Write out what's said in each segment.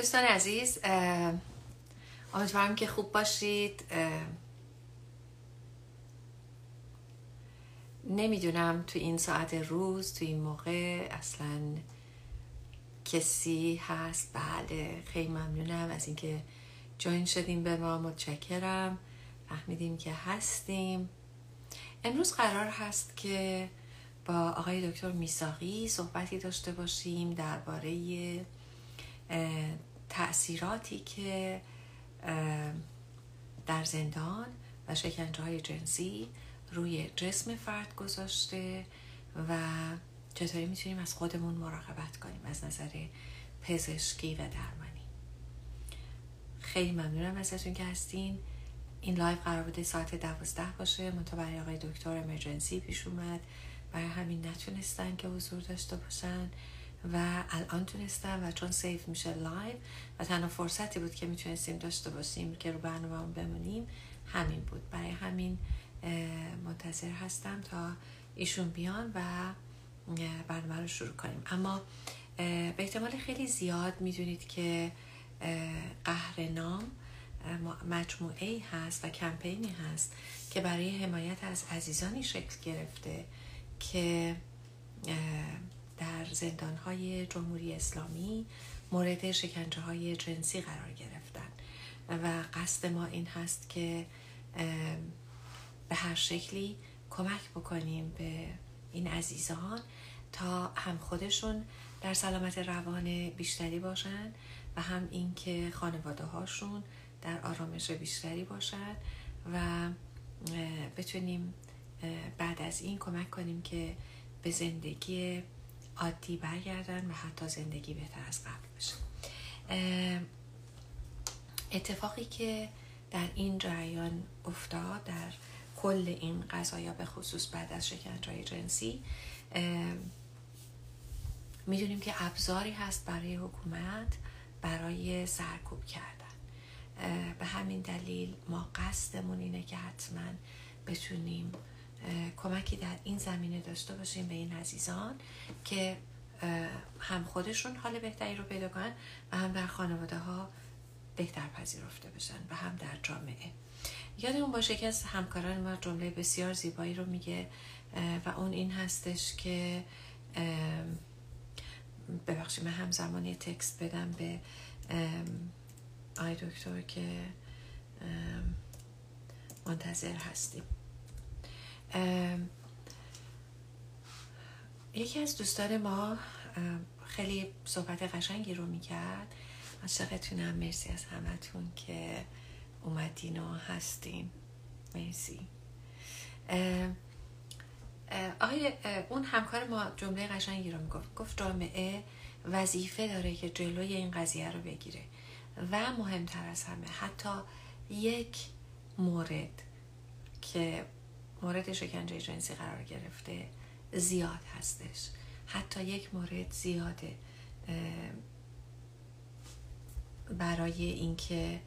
دوستان عزیز امیدوارم که خوب باشید. نمی‌دونم تو این ساعت روز تو این موقع اصلا کسی هست؟ بله خیلی ممنونم از اینکه جوین شدیم به ما. متشکرم. فهمیدیم که هستیم. امروز قرار هست که با آقای دکتر میساقی صحبتی داشته باشیم درباره تأثیراتی که در زندان و شکنجه های جنسی روی جسم فرد گذاشته و چطوری می‌تونیم از خودمون مراقبت کنیم از نظر پزشکی و درمانی. خیلی ممنونم ازتون که هستین. این لایو قرار بوده ساعت دوازده باشه. منتها برای آقای دکتر emergency پیش اومد. برای همین نتونستن که حضور داشته باشن. و الان تونستم و چون save میشه لایو و تنها فرصتی بود که می‌تونستیم داشته باشیم که رو برنامه بمونیم همین بود. برای همین منتظر هستم تا ایشون بیان و برنامه رو شروع کنیم. اما به احتمال خیلی زیاد می‌دونید که قهرنام مجموعه ای هست و کمپینی هست که برای حمایت از عزیزانی شکل گرفته که در زندان های جمهوری اسلامی مورد شکنجه های جنسی قرار گرفتن. و قصد ما این هست که به هر شکلی کمک بکنیم به این عزیزان تا هم خودشون در سلامت روان بیشتری باشن و هم اینکه خانواده هاشون در آرامش بیشتری باشن و بتونیم بعد از این کمک کنیم که به زندگی عادی برگردن و حتی زندگی بهتر از قبل بشه. اتفاقی که در این جریان افتاد در کل این قضایا به خصوص بعد از شکنجه جنسی می‌دونیم که ابزاری هست برای حکومت برای سرکوب کردن. به همین دلیل ما قصدمون اینه که حتما بتونیم کمکی در این زمینه داشته باشیم به این عزیزان که هم خودشون حال بهتری رو پیدا کنن و هم در خانواده ها بهتر پذیرفته بشن و هم در جامعه. یادمون باشه که از همکاران ما جمله بسیار زیبایی رو میگه و اون این هستش که ببخشید من همزمان یه تکست بدم به آی دکتر که منتظر هستیم. یکی از دوستان ما خیلی صحبت قشنگی رو می‌کرد. عاشقتونم. مرسی از همتون که اومدین و هستین. مرسی. آقای اون همکار ما جمله قشنگی رو می‌گفت. گفت جامعه وظیفه داره که جلوی این قضیه رو بگیره و مهمتر از همه حتی یک مورد که مورد شکنجه جنسی قرار گرفته زیاد هستش. حتی یک مورد زیاده برای اینکه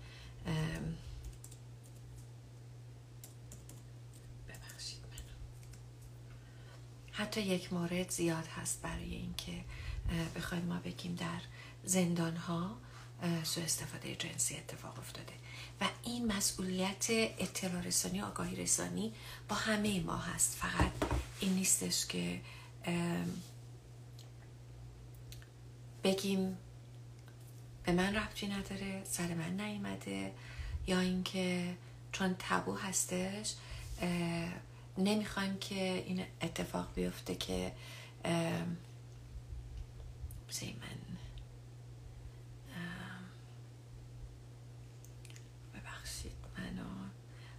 ببخشید حتی یک مورد زیاد هست برای اینکه بخوایم ما بگیم در زندان ها سو استفاده جنسی اتفاق افتاده. و این مسئولیت اطلاع رسانی آگاهی رسانی با همه ما هست. فقط این نیستش که بگیم به من ربطی نداره سر من نیومده یا اینکه چون تبو هستش نمی‌خوایم که این اتفاق بیفته که من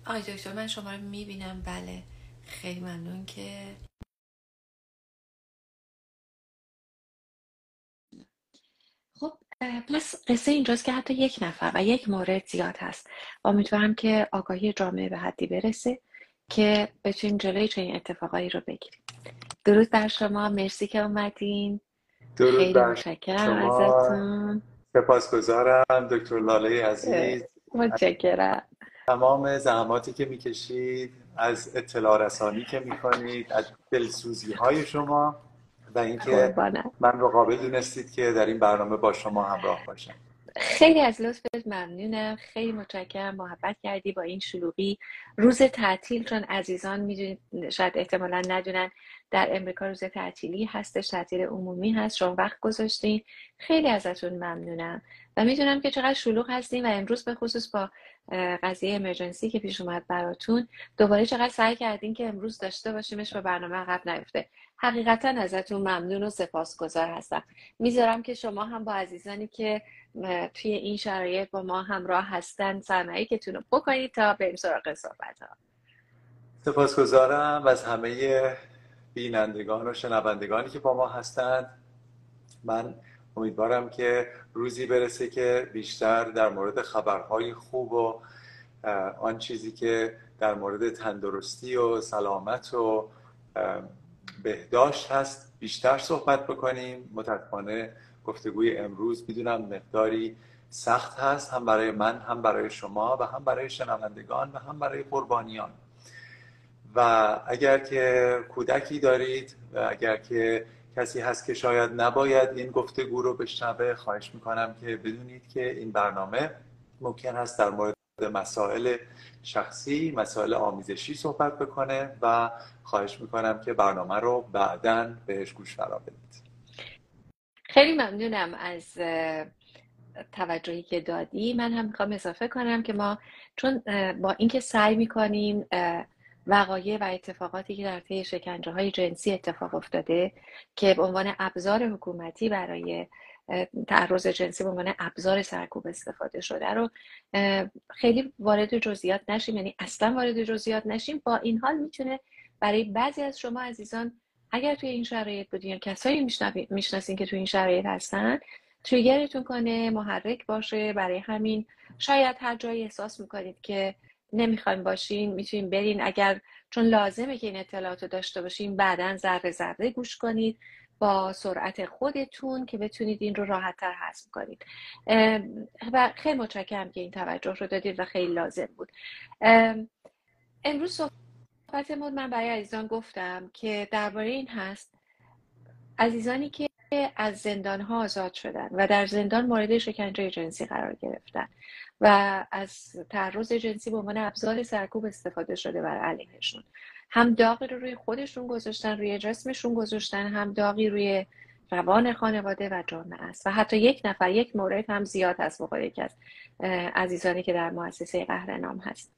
آقای دکتر من شما رو می‌بینم. بله. خیلی ممنون که خب پس قصه اینجاست که حتی یک نفر و یک مورد زیاد هست. و امیدوارم که آگاهی جامعه به حدی برسه که بتونیم جلوی چنین اتفاقایی رو بگیریم. درود بر شما. مرسی که اومدین. درود خیلی متشکرم ازتون سپاسگزارم. دکتر لاله عزیز. متشکرم. تمام زحماتی که می‌کشید از اطلاع رسانی که می‌کنید از دلسوزی های شما و اینکه من رو قابل دونستید که در این برنامه با شما همراه باشم. خیلی از لطفت ممنونم. خیلی متشکرم. محبت کردی با این شلوغی. روز تعطیل چون عزیزان می‌دونید شاید احتمالا ندونن در امریکا روز تعطیلی هستش تعطیل عمومی هست. شما وقت گذاشتین. خیلی ازتون ممنونم. و می‌دونم که چقدر شلوغ هستین و امروز به خصوص با قضیه امرجنسی که پیش اومد براتون. دوباره چقدر سعی کردین که امروز داشته باشیمش و برنامه عقب نیفته. حقیقتا ازتون ممنون و سپاسگزار هستم. می‌ذارم که شما هم با عزیزانی که توی این شرایط با ما همراه هستن سرمایه که تونو بکنید تا بریم سراغ صحبت ها سپاسگزارم از همه بینندگان و شنوندگانی که با ما هستند من امیدوارم که روزی برسه که بیشتر در مورد خبرهای خوب و آن چیزی که در مورد تندرستی و سلامت و بهداشت هست بیشتر صحبت بکنیم. متاسفانه گفتگوی امروز می‌دونم مقداری سخت هست هم برای من هم برای شما و هم برای شنوندگان و هم برای قربانیان. و اگر که کودکی دارید و اگر که کسی هست که شاید نباید این گفتگو رو بشنوه خواهش می‌کنم که بدونید که این برنامه ممکن هست در مورد مسائل شخصی مسائل آمیزشی صحبت بکنه و خواهش می‌کنم که برنامه رو بعدا بهش گوش فرا بدید. خیلی ممنونم از توجهی که دادی. من هم می‌خوام اضافه کنم که ما چون با اینکه سعی می‌کنیم وقایع و اتفاقاتی که در طی شکنجه های جنسی اتفاق افتاده که به عنوان ابزار حکومتی برای تعرض جنسی به عنوان ابزار سرکوب استفاده شده رو خیلی وارد جزئیات نشیم یعنی اصلا وارد جزئیات نشیم. با این حال می‌تونه برای بعضی از شما عزیزان اگر توی این شرایط بودین یا کسایی می‌شناسین که توی این شرایط هستن تریگرتون کنه محرک باشه برای همین شاید هر جایی احساس می‌کنید که نمی‌خوایم باشین می‌تونیم برین. اگر چون لازمه که این اطلاعات رو داشته باشین بعدا ذره ذره گوش کنید با سرعت خودتون که بتونید این رو راحت تر حذف کنید. و خیلی متشکرم که این توجه رو دادید و خیلی لازم بود. امروز صحبتمون من برای عزیزان گفتم که درباره این هست عزیزانی که از زندان ها آزاد شدن و در زندان مورد شکنجه جنسی قرار گرفتن. و از تعرض جنسی به عنوان ابزار سرکوب استفاده شده بر علیهشون. هم داغی رو روی خودشون گذاشتن روی جسمشون گذاشتن هم داغی روی روان خانواده و جامعه است. و حتی یک نفر یک مورد هم زیاد هست. بخور یکی از عزیزانی که در مؤسسه قهرنام هست.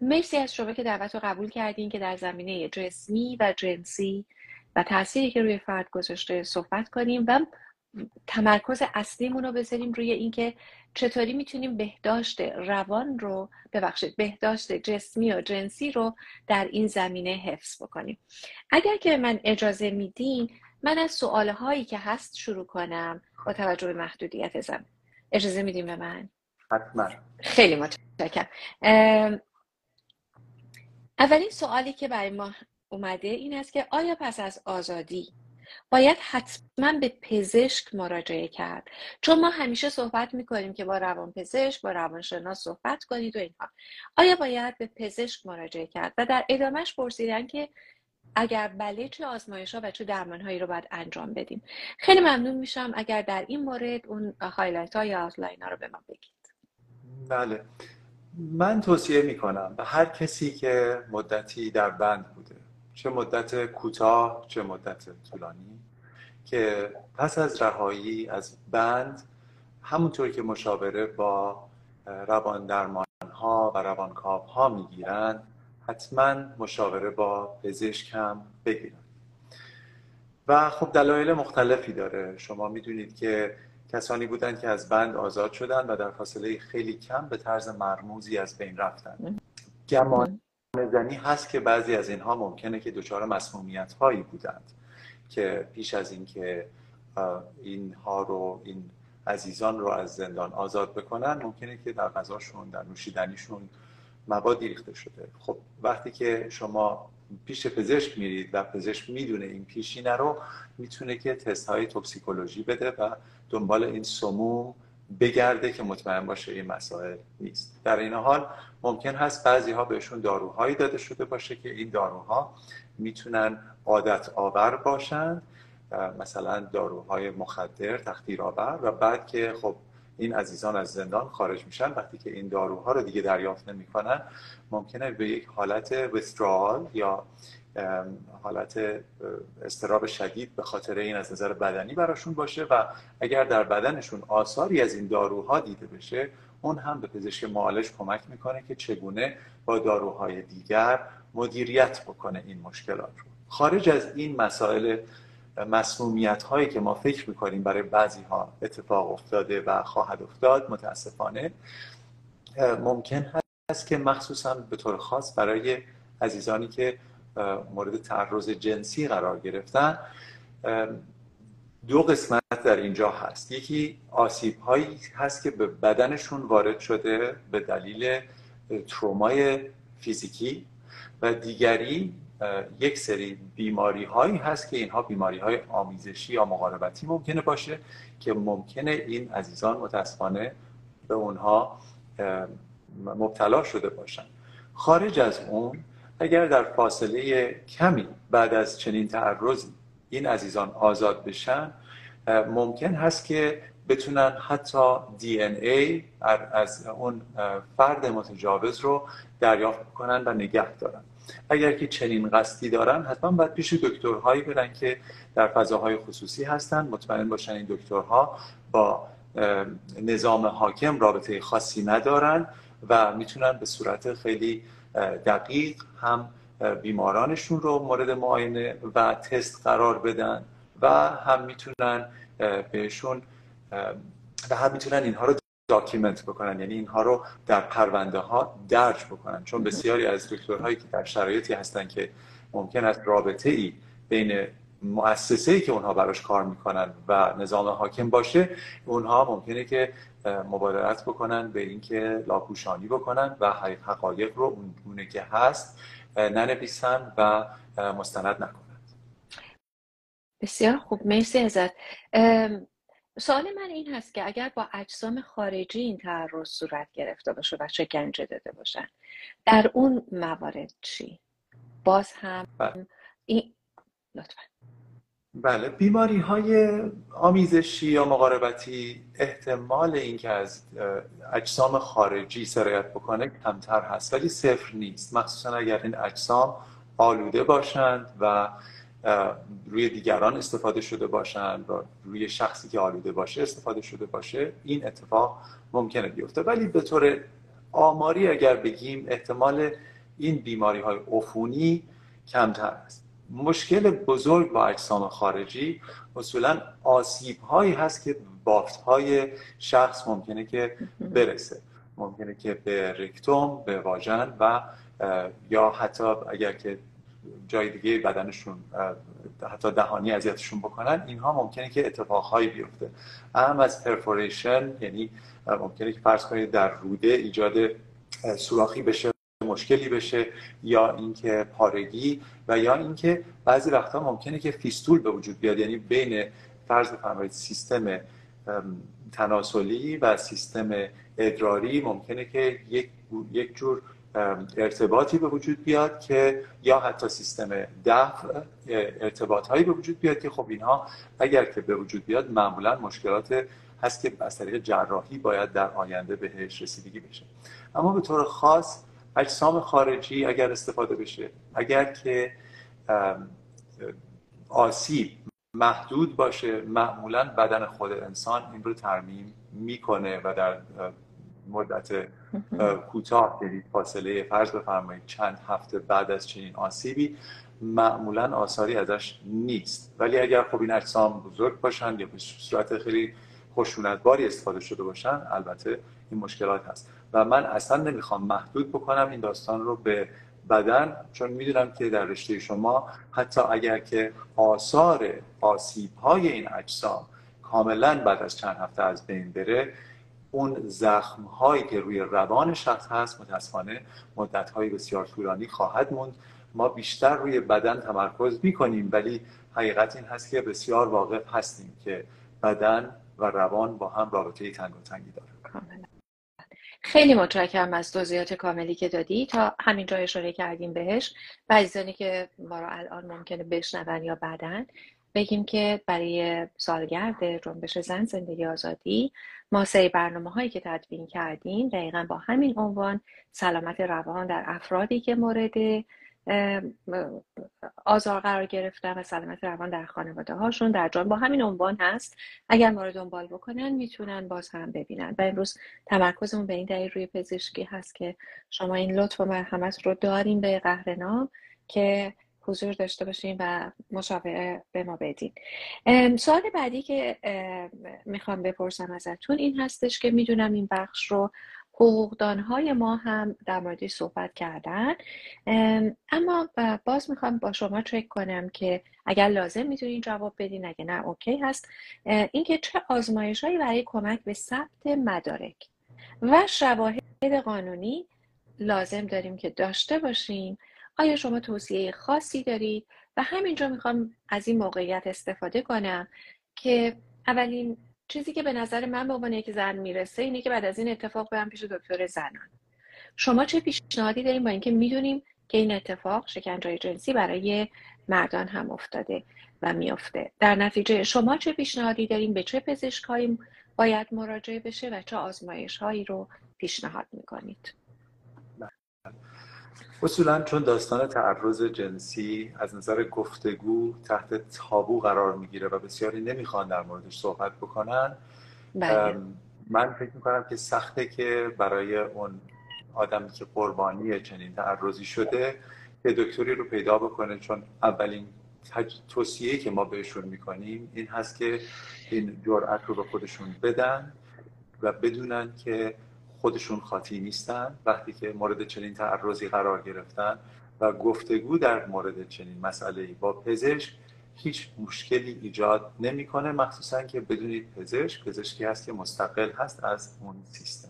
مرسی از شما که دعوت رو قبول کردین که در زمینه جسمی و جنسی و تأثیری که روی فرد گذاشته صحبت کنیم. و تمرکز اصلیمون رو بذاریم روی اینکه چطوری می‌تونیم بهداشت روان رو ببخشید بهداشت جسمی و جنسی رو در این زمینه حفظ بکنیم؟ اگر که من اجازه میدین من از سوال هایی که هست شروع کنم با توجه به محدودیت زمان. اجازه میدیم به من؟ حتما. خیلی متشکرم. اولین سوالی که برای ما اومده این است که آیا پس از آزادی باید حتما به پزشک مراجعه کرد. چون ما همیشه صحبت می‌کنیم که با روان پزشک با روانشناس صحبت کنید و اینها. آیا باید به پزشک مراجعه کرد؟ و در ادامهش پرسیدن که اگر بله چه آزمایش ها و چه درمان هایی رو باید انجام بدیم. خیلی ممنون میشم اگر در این مورد اون highlight ها یا outline ها رو به ما بگید. بله. من توصیه می‌کنم به هر کسی که مدتی در بند بوده چه مدت کوتاه چه مدت طولانی که پس از رهایی از بند همونطور که مشاوره با روان درمان ها و روانکاو ها می‌گیرند حتما مشاوره با پزشک هم بگیرن و خب دلایل مختلفی داره. شما می‌دونید که کسانی بودند که از بند آزاد شدن و در فاصله خیلی کم به طرز مرموزی از بین رفتن گمان زنی هست که بعضی از اینها ممکنه که دچار مسمومیت هایی بودند که پیش از اینکه اینها رو این عزیزان رو از زندان آزاد بکنن ممکنه که در غذاشون در نوشیدنیشون موادی ریخته شده. خب وقتی که شما پیش پزشک میرید و پزشک می‌دونه این پیشینه رو می‌تونه که تست های توکسیکولوژی بده و دنبال این سموم بگرده که مطمئن باشه این مسائل نیست. در این حال ممکن هست بعضی ها بهشون داروهایی داده شده باشه که این داروها می‌تونن عادت آور باشند. مثلا داروهای مخدر تختیرآور و بعد که خب این عزیزان از زندان خارج میشن وقتی که این داروها رو دیگه دریافت نمی‌کنن ممکنه به یک حالت وسترال یا حالت استراب شدید به خاطر این از نظر بدنی براشون باشه و اگر در بدنشون آثاری از این داروها دیده بشه اون هم به پزشک معالج کمک می‌کنه که چگونه با داروهای دیگر مدیریت بکنه این مشکلات رو. خارج از این مسائل مسمومیت هایی که ما فکر می‌کنیم برای بعضی ها اتفاق افتاده و خواهد افتاد متاسفانه ممکن هست که مخصوصا به طور خاص برای عزیزانی که مورد تعرض جنسی قرار گرفتن دو قسمت در اینجا هست. یکی آسیب هایی هست که به بدنشون وارد شده به دلیل ترومای فیزیکی و دیگری یک سری بیماری هایی هست که اینها بیماری های آمیزشی یا مقاربتی ممکنه باشه که ممکنه این عزیزان متاسفانه به اونها مبتلا شده باشن. خارج از اون اگر در فاصله کمی بعد از چنین تعرضی این عزیزان آزاد بشن ممکن هست که بتونن حتی دی ان ای از اون فرد متجاوز رو دریافت کنن و نگه دارن. اگر که چنین قصدی دارن حتما باید پیش دکترهایی برن که در فضاهای خصوصی هستن. مطمئن باشن این دکترها با نظام حاکم رابطه خاصی ندارن. و می‌تونن به صورت خیلی دقیق هم بیمارانشون رو مورد معاینه و تست قرار بدن و هم می‌تونن بهشون و هم می‌تونن اینها رو داکیمنت بکنن. یعنی اینها رو در پرونده ها درج بکنن. چون بسیاری از دکترهایی که در شرایطی هستن که ممکن است رابطه ای بین مؤسسه ای که اونها براش کار می‌کنن و نظام حاکم باشه اونها ممکنه که مبادرت بکنن به اینکه لاپوشانی بکنن و حقایق رو اون که هست ننویسن و مستند نکنند بسیار خوب مرسی ازت سوال من این هست که اگر با اجسام خارجی این تعرض صورت گرفته باشه و شکنجه داده باشن در اون موارد چی؟ باز هم بله. این لطفا بله. بیماری های آمیزشی یا مقاربتی احتمال اینکه از اجسام خارجی سرایت بکنه کمتر هست ولی صفر نیست. مخصوصا اگر این اجسام آلوده باشند و روی دیگران استفاده شده باشند و روی شخصی که آلوده باشه استفاده شده باشه این اتفاق ممکنه بیفته. ولی به طور آماری اگر بگیم احتمال این بیماری های عفونی کمتر است مشکل بزرگ با اجسام خارجی اصولا آسیب هایی هست که بافت های شخص ممکنه که برسه. ممکنه که به رکتوم به واژن و یا حتی اگر که جای دیگه بدنشون حتی دهانی اذیتشون بکنن اینها ممکنه که اتفاقهایی بیفته. اهم از پرفوریشن یعنی ممکنه که فرض کنید در روده ایجاد سوراخی بشه مشکلی بشه یا اینکه پارگی و یا اینکه بعضی وقتا ممکنه که فیستول به وجود بیاد یعنی بین فرض بفرمایید سیستم تناسلی و سیستم ادراری ممکنه که یک یک جور ارتباطی به وجود بیاد که یا حتی سیستم دفع ارتباط هایی به وجود بیاد که خب اینها اگر که به وجود بیاد معمولا مشکلات هست که از طریق جراحی باید در آینده بهش رسیدگی بشه. اما به طور خاص اجسام خارجی اگر استفاده بشه اگر که آسیب محدود باشه معمولا بدن خود انسان این رو ترمیم می‌کنه و در مدت کوتاه یعنی فاصله فرض بفرمایید چند هفته بعد از چنین آسیبی معمولا آثاری ازش نیست. ولی اگر خب این اجسام بزرگ باشن یا به صورت خیلی خشونتباری استفاده شده باشن البته این مشکلات هست. و من اصلا نمی‌خوام محدود بکنم این داستان رو به بدن چون می‌دونم که در رشته شما حتی اگر که آثار آسیب های این اجسام کاملا بعد از چند هفته از بین بره اون زخم هایی که روی روان شخص هست متاسفانه مدت های بسیار طولانی خواهد موند. ما بیشتر روی بدن تمرکز می‌کنیم ولی حقیقت این هست که بسیار واقف هستیم که بدن و روان با هم رابطه تنگ و تنگی داره خیلی متشکرم از توضیحات کاملی که دادی. تا همینجا اشاره کردیم بهش. و عزیزانی که ما رو الان ممکنه بشنون یا بعدن بگیم که برای سالگرد جنبش زن زندگی آزادی ما سری برنامه هایی که تدوین کردیم دقیقا با همین عنوان سلامت روان در افرادی که مورد آزار قرار گرفتن و سلامت روان در خانواده هاشون در جان. با همین عنوان هست اگر ما رو دنبال بکنن می‌تونن باز هم ببینن. و امروز تمرکزمون به این دلیل روی پزشکی هست که شما این لطف و مرحمت رو داریم به قهرنا که حضور داشته باشیم و مشاوره به ما بدین. سوال بعدی که می‌خوام بپرسم ازتون این هستش که می‌دونم این بخش رو حقوقدانهای ما هم در موردش صحبت کردن. اما باز می‌خوام با شما چک کنم که اگر لازم می‌تونین جواب بدین اگه نه اوکی هست. اینکه چه آزمایش هایی برای کمک به ثبت مدارک و شواهد قانونی لازم داریم که داشته باشیم آیا شما توصیه خاصی دارید؟ و همینجا می‌خوام از این موقعیت استفاده کنم که اولین چیزی که به نظر من به عنوان یک زن می‌رسه اینه که بعد از این اتفاق برم پیش دکتر زنان. شما چه پیشنهادی داریم با اینکه می‌دونیم که این اتفاق شکنجه جنسی برای مردان هم افتاده و میافته. در نتیجه شما چه پیشنهادی داریم به چه پزشکهایی باید مراجعه بشه و چه آزمایش هایی رو پیشنهاد می‌کنید؟ اصولا چون داستان تعرض جنسی از نظر گفتگو تحت تابو قرار می‌گیره و بسیاری نمی‌خوان در موردش صحبت بکنن بله. من فکر می‌کنم که سخته که برای اون آدمی که قربانی چنین تعرضی شده که دکتری رو پیدا بکنه چون اولین توصیه که ما بهشون می‌کنیم این هست که این جرأت رو به خودشون بدن و بدونن که خودشون خاطی نیستن وقتی که مورد چنین تعرضی قرار گرفتن و گفتگو در مورد چنین مسئله با پزشک هیچ مشکلی ایجاد نمی‌کنه مخصوصا که بدونید پزشک پزشکی هست که مستقل هست از اون سیستم.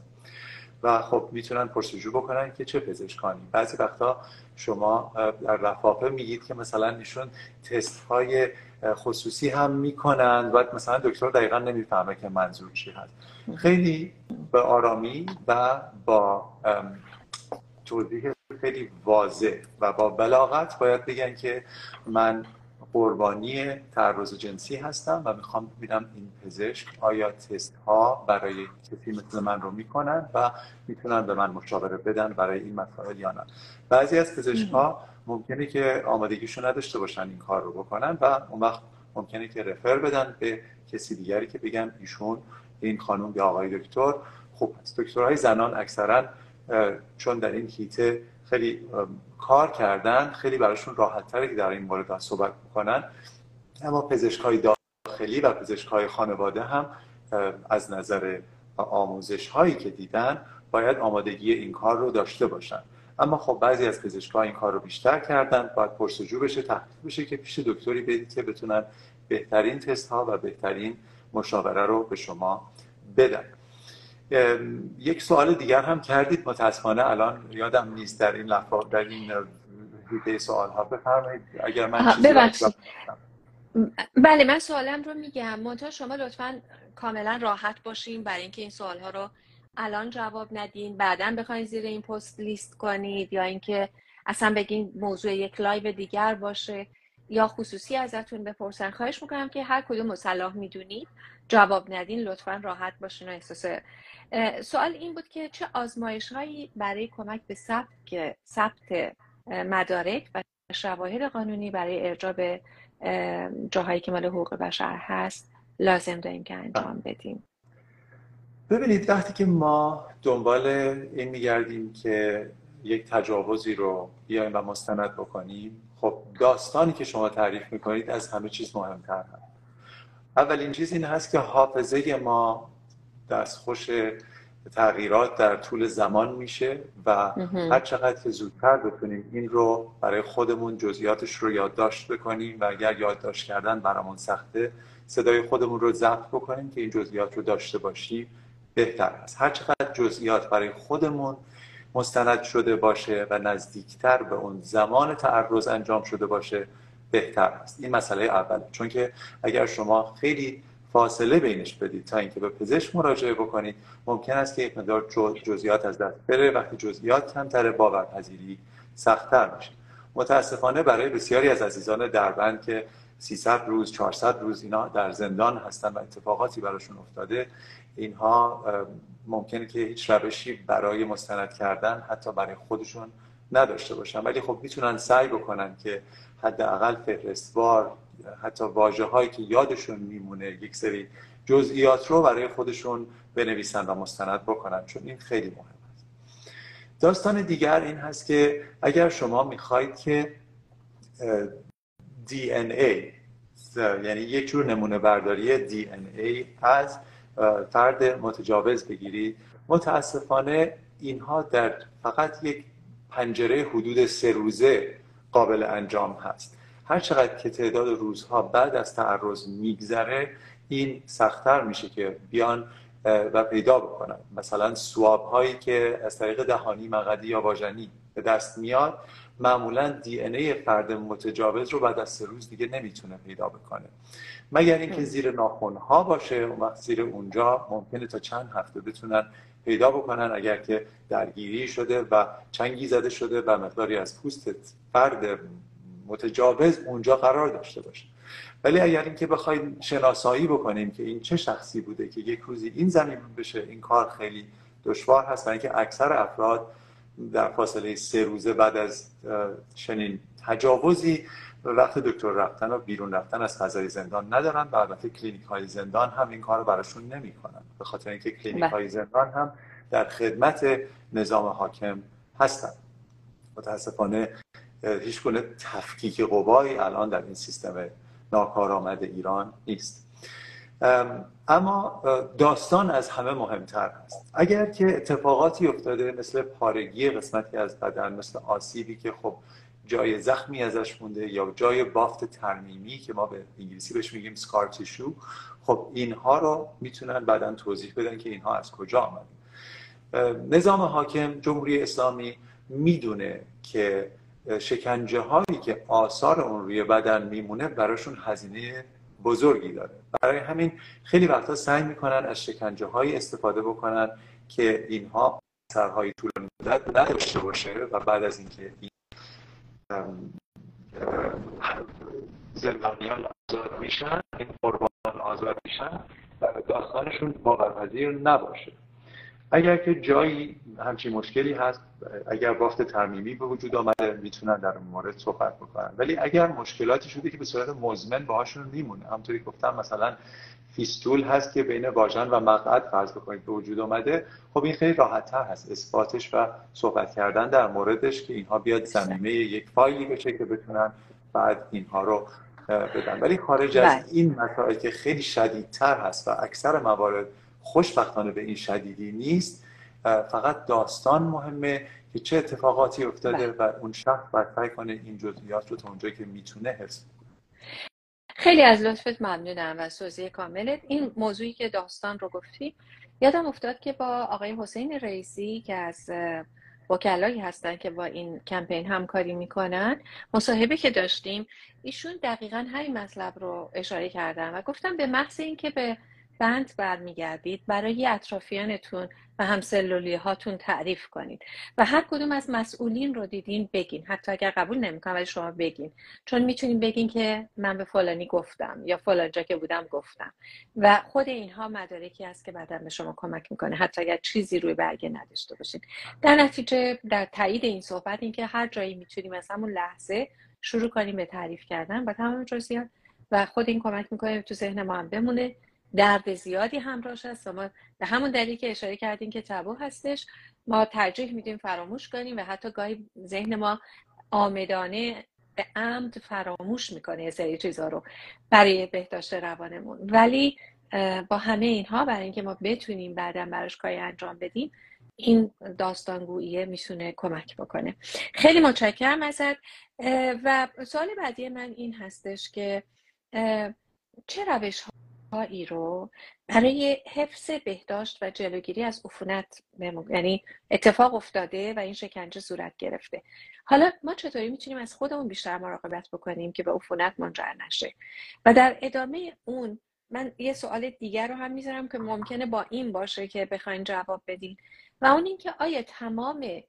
و خب می‌تونن پرسجو بکنن که چه پزشکانی. بعضی وقتا شما در رفاقه میگید که مثلا ایشون تست های خصوصی هم می‌کنن. و مثلا دکتر دقیقا نمی‌فهمه که منظور چی هست. خیلی به آرامی و با توضیح خیلی واضح و با بلاغت باید بگن که من قربانی تعرض جنسی هستم و می‌خوام ببینم این پزشک آیا تست ها برای کسی مثل من رو می‌کنن و می‌تونن به من مشاوره بدن برای این مسائل یا نه. بعضی از پزشک ها ممکنه که آمادگیشون نداشته باشن این کار رو بکنن و اون وقت ممکنه که رفر بدن به کسی دیگری که بگن ایشون این خانم یا آقای دکتر هست. دکترهای زنان اکثرا چون در این هیته خیلی کار کردن خیلی براشون راحت تره که در این مورد صحبت بکنن. اما پزشک های داخلی و پزشک های خانواده هم از نظر آموزش هایی که دیدن باید آمادگی این کار رو داشته باشن. اما خب بعضی از پزشک ها این کار رو بیشتر کردن باید پرسجو بشه تحقیق بشه که پیش دکتری بدید که بتونن بهترین تست ها و بهترین مشاوره رو به شما بدن. یک سوال دیگر هم کردید. متاسفانه الان یادم نیست در این لفظ در این هیته سوال ها بفرمایید. اگر من ببخشید. بله من سوالم رو میگم. منتها شما لطفا کاملا راحت باشین برای اینکه این سوال ها رو الان جواب ندین. بعدا بخواین زیر این پست لیست کنید یا اینکه اصلا بگین موضوع یک لایو دیگر باشه یا خصوصی ازتون بپرسن. خواهش می‌کنم که هر کدوم مصلاح می‌دونید. جواب ندین لطفا راحت باشین و احساس سوال این بود که چه آزمایش هایی برای کمک به ثبت ثبت مدارک و شواهد قانونی برای ارجاع به جاهایی که مال حقوق بشر هست لازم داریم که انجام بدیم؟ ببینید وقتی که ما دنبال این میگردیم که یک تجاوزی رو بیایم و مستند بکنیم خب داستانی که شما تعریف می‌کنید از همه چیز مهمتر هست. اولین چیز این هست که حافظه ما دستخوش تغییرات در طول زمان میشه و هر چقدر که زودتر بتونیم این رو برای خودمون جزئیاتش رو یادداشت بکنیم و اگر یادداشت کردن برامون سخته صدای خودمون رو ضبط بکنیم که این جزئیات رو داشته باشیم بهتر است. هر چقدر جزئیات برای خودمون مستند شده باشه و نزدیکتر به اون زمان تعرض انجام شده باشه بهتر است. این مسئله اول. چون که اگر شما خیلی فاصله بینش بدید تا اینکه به پزشک مراجعه بکنید. ممکن است که یک مقدار جزئیات از دست بره. وقتی جزئیات کمتر باورپذیری سختتر میشه. متاسفانه برای بسیاری از عزیزان دربند که 300 روز 400 روز اینا در زندان هستن و اتفاقاتی براشون افتاده اینها ممکنه که هیچ روشی برای مستند کردن حتی برای خودشون نداشته باشن. ولی خب می‌تونن سعی بکنن که حداقل فهرستوار حتی واژه هایی که یادشون میمونه یک سری جزئیات رو برای خودشون بنویسن و مستند بکنن چون این خیلی مهم است. داستان دیگر این هست که اگر شما می‌خواید که ای یعنی یک جور نمونه برداری ای از فرد متجاوز بگیرید متاسفانه اینها در فقط یک پنجره حدود سه روزه قابل انجام هست. هر چقدر که تعداد روزها بعد از تعرض میگذره این سختتر میشه که بیان و پیدا بکنن. مثلا سواب هایی که از طریق دهانی مقدی یا واژنی به دست میاد معمولا دی ای فرد متجاوز رو بعد از سه روز دیگه نمی‌تونه پیدا بکنه. مگر اینکه زیر ناخن ها باشه اون وقت زیر اونجا ممکنه تا چند هفته بتونن پیدا بکنن. اگر که درگیری شده و چنگی زده شده و مقداری از پوست فرد متجاوز اونجا قرار داشته باشه. ولی اگر اینکه بخواید شناسایی بکنیم که این چه شخصی بوده که یک روزی این زمین بشه این کار خیلی دشوار هست و اینکه اکثر افراد در فاصله سه روزه بعد از چنین تجاوزی وقت دکتر رفتن و بیرون رفتن از فضای زندان ندارن و البته کلینیک های زندان هم این کار رو براشون نمی‌کنن. به خاطر اینکه کلینیک های بله. زندان هم در خدمت نظام حاکم هستن. متاسفانه هیچ گونه تفکیک قوایی الان در این سیستم ناکارآمد ایران نیست. اما داستان از همه مهمتر هست اگر که اتفاقاتی افتاده مثل پارگی قسمتی از بدن مثل آسیبی که خب جای زخمی ازش مونده یا جای بافت ترمیمی که ما به انگلیسی بهش میگیم سکار تیشو خب اینها رو می‌تونن بعدا توضیح بدن که اینها از کجا آمده نظام حاکم جمهوری اسلامی می‌دونه که شکنجه هایی که آثار اون روی بدن میمونه براشون هزینه بزرگی داره. برای همین خیلی وقتا سعی می‌کنن از شکنجه هایی استفاده بکنن که اینها سرهای طولانی مدت نداشته باشه و بعد از اینکه این زندانیان آزاد میشن این قربان آزاد میشن داستانشون باورپذیر نباشه. اگر که جایی همچین مشکلی هست اگر بافت ترمیمی به وجود آمده می‌تونن در مورد صحبت بکنن. ولی اگر مشکلاتی شده که به صورت مزمن باهاشون میمونه همطوری گفتم مثلا فیستول هست که بین واژن و مقعد فرض بکنید به وجود آمده خب این خیلی راحت تر هست. اثباتش و صحبت کردن در موردش که اینها بیاد زمینه یک فایلی بشه که بتونن بعد اینها رو بدن. ولی خارج از بله. این مسائل که خیلی شدیدتر هست و اکثر موارد خوشبختانه به این شدیدی نیست فقط داستان مهمه که چه اتفاقاتی افتاده بله. و اون شخص باید سعی کنه این جزئیات رو تا اونجایی که می‌تونه حفظ خیلی از لطفت ممنونم و توضیح کاملت این موضوعی که داستان رو گفتی یادم افتاد که با آقای حسین رئیسی که از وکلایی هستن که با این کمپین همکاری می‌کنن مصاحبه که داشتیم ایشون دقیقا همین مطلب رو اشاره کردن و گفتم به محض اینکه به بند برمیگردید برای اطرافیانتون و همسلولی هاتون تعریف کنید. و هر کدوم از مسئولین رو دیدین بگین. حتی اگر قبول نمی‌کنم ولی شما بگین. چون می‌تونین بگین که من به فلانی گفتم یا فلان جا که بودم گفتم. و خود اینها مدارکی است که بعدا به شما کمک می‌کنه. حتی اگر چیزی روی برگه نداشته باشین. در نتیجه در تایید این صحبت این که هر جایی می‌تونیم از همون لحظه شروع کنیم به تعریف کردن و تمام جزئیات. و خود این کمک می‌کنه تو ذهن ما هم بمونه. درد زیادی همراهش هست و ما به همون دلیل که اشاره کردیم که تبو هستش ما ترجیح میدیم فراموش کنیم و حتی گاهی ذهن ما آمدانه به عمد فراموش می‌کنه یه سری چیزها رو برای بهداشت روانمون. ولی با همه اینها برای اینکه ما بتونیم بعدا براش کاری انجام بدیم این داستانگوییه می‌تونه کمک بکنه. خیلی متشکرم ازت. و سوال بعدی من این هستش که چه روش هایی رو برای حفظ بهداشت و جلوگیری از عفونت یعنی اتفاق افتاده و این شکنجه صورت گرفته. حالا ما چطوری می‌تونیم از خودمون بیشتر مراقبت بکنیم که به عفونت منجر نشه؟ و در ادامه اون من یه سوال دیگر رو هم می‌ذارم که ممکنه با این باشه که بخواین جواب بدین. و اون اینکه آیا تمام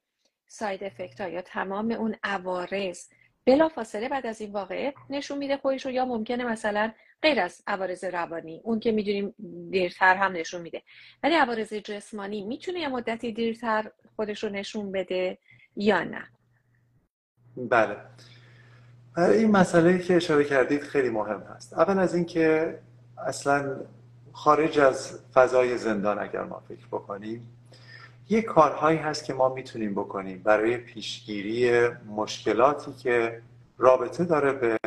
ساید افکت ها یا تمام اون عوارض بلا فاصله بعد از این واقعه نشون میده خودش رو یا ممکنه مثلا غیر از عوارض روانی اون که می‌دونیم دیرتر هم نشون میده. ولی عوارض جسمانی می‌تونه یه مدتی دیرتر خودش رو نشون بده یا نه؟ بله. این مسئله که اشاره کردید خیلی مهم هست. اول از اینکه اصلا خارج از فضای زندان اگر ما فکر بکنیم یه کارهایی هست که ما می‌تونیم بکنیم برای پیشگیری مشکلاتی که رابطه داره به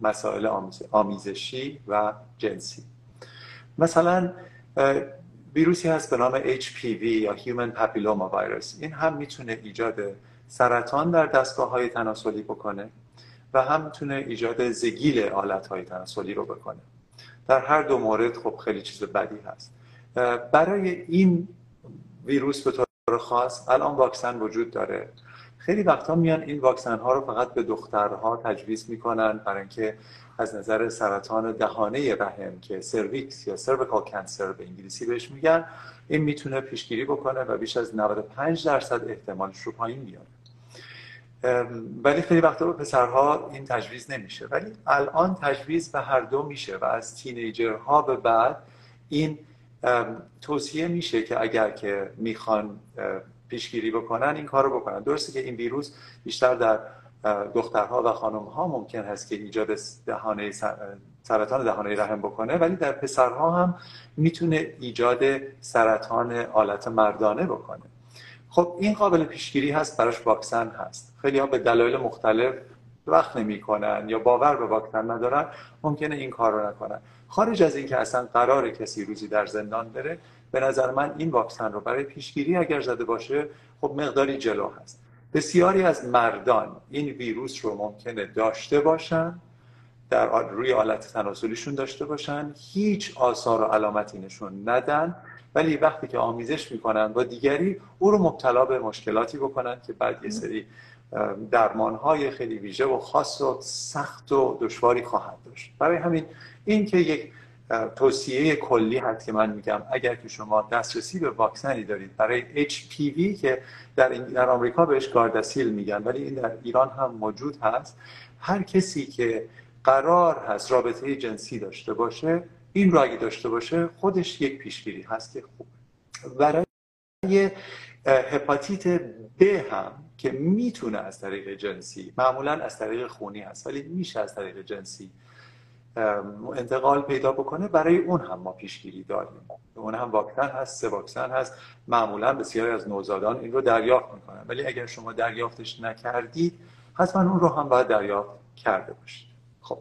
مسائل آمیزشی و جنسی. مثلا ویروسی هست به نام HPV یا Human Papilloma Virus. این هم می‌تونه ایجاد سرطان در دستگاه های تناسلی بکنه و هم می‌تونه ایجاد زگیل آلت های تناسلی رو بکنه. در هر دو مورد خب خیلی چیز بدی هست. برای این ویروس به طور خاص الان واکسن وجود داره. خیلی وقتا میان این واکسن ها رو فقط به دخترها تجویز می‌کنن برای اینکه از نظر سرطان دهانه رحم که سرویکس یا سرویکال کانسر به انگلیسی بهش میگن این می‌تونه پیشگیری بکنه و بیش از 95 درصد احتمالش رو پایین میاره ولی خیلی وقتا به پسرها این تجویز نمیشه. ولی الان تجویز به هر دو میشه و از تینیجرها به بعد این توصیه میشه که اگر که می‌خوان پیشگیری بکنن این کار رو بکنن. درسته که این ویروس بیشتر در دخترها و خانمها ممکن هست که ایجاد دهانه سرطان دهانه رحم بکنه ولی در پسرها هم می‌تونه ایجاد سرطان آلت مردانه بکنه. خب این قابل پیشگیری هست براش واکسن هست. خیلی ها به دلایل مختلف وقت نمی‌کنن یا باور به واکسن ندارن ممکنه این کار رو نکنن. خارج از اینکه اصلا قرار کسی روزی در زندان بره به نظر من این واکسن رو برای پیشگیری اگر زده باشه خب مقداری جلو هست. بسیاری از مردان این ویروس رو ممکنه داشته باشن در روی آلت تناسلیشون داشته باشن هیچ آثار و علامتی نشون ندن ولی وقتی که آمیزش می‌کنن با دیگری او رو مبتلا به مشکلاتی بکنن که بعد یه سری درمان های خیلی ویژه و خاص و سخت و دشواری خواهد داشت. برای همین این که یک توصیه کلی هست که من میگم. اگر که شما دسترسی به واکسنی دارید برای HPV که در, در آمریکا بهش گارداسیل میگن ولی این در ایران هم موجود هست هر کسی که قرار هست رابطه جنسی داشته باشه این رو اگه داشته باشه خودش یک پیشگیری هست که خوب. برای هپاتیت ب هم که می‌تونه از طریق جنسی معمولا از طریق خونی هست ولی میشه از طریق جنسی انتقال پیدا بکنه برای اون هم ما پیشگیری داریم. اون هم واکسن هست سه واکسن هست. معمولا بسیاری از نوزادان این رو دریافت می‌کنن. ولی اگر شما دریافتش نکردید حتما اون رو هم باید دریافت کرده باشید. خب.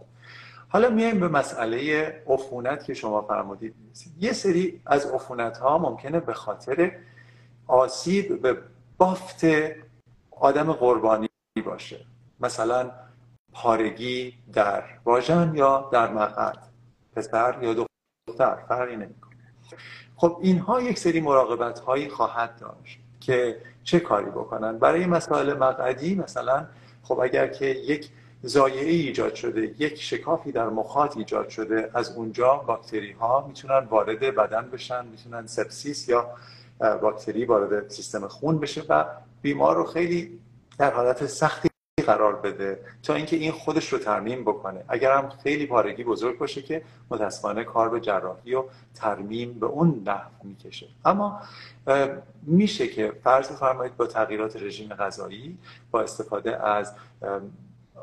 حالا میایم به مسئله عفونت که شما فرمودید یه سری از عفونت ها ممکنه به خاطر آسیب به بافت آدم قربانی باشه. مثلا پارگی در واژن یا در مقعد؟ پسر یا دختر فرقی نمی‌کنه. خب اینها یک سری مراقبت هایی خواهد داشت که چه کاری بکنن. برای مسائل مقعدی مثلا خب اگر که یک زایعه ایجاد شده یک شکافی در مخاط ایجاد شده از اونجا باکتری ها می‌تونن وارد بدن بشن می‌تونن سپسیس یا باکتری وارد سیستم خون بشه و بیمار رو خیلی در حالت سختی قرار بده تا اینکه این خودش رو ترمیم بکنه. اگر هم خیلی پارگی بزرگ باشه که متاسفانه کار به جراحی و ترمیم به اون نحو می‌کشه. اما میشه که فرض فرمایید با تغییرات رژیم غذایی با استفاده از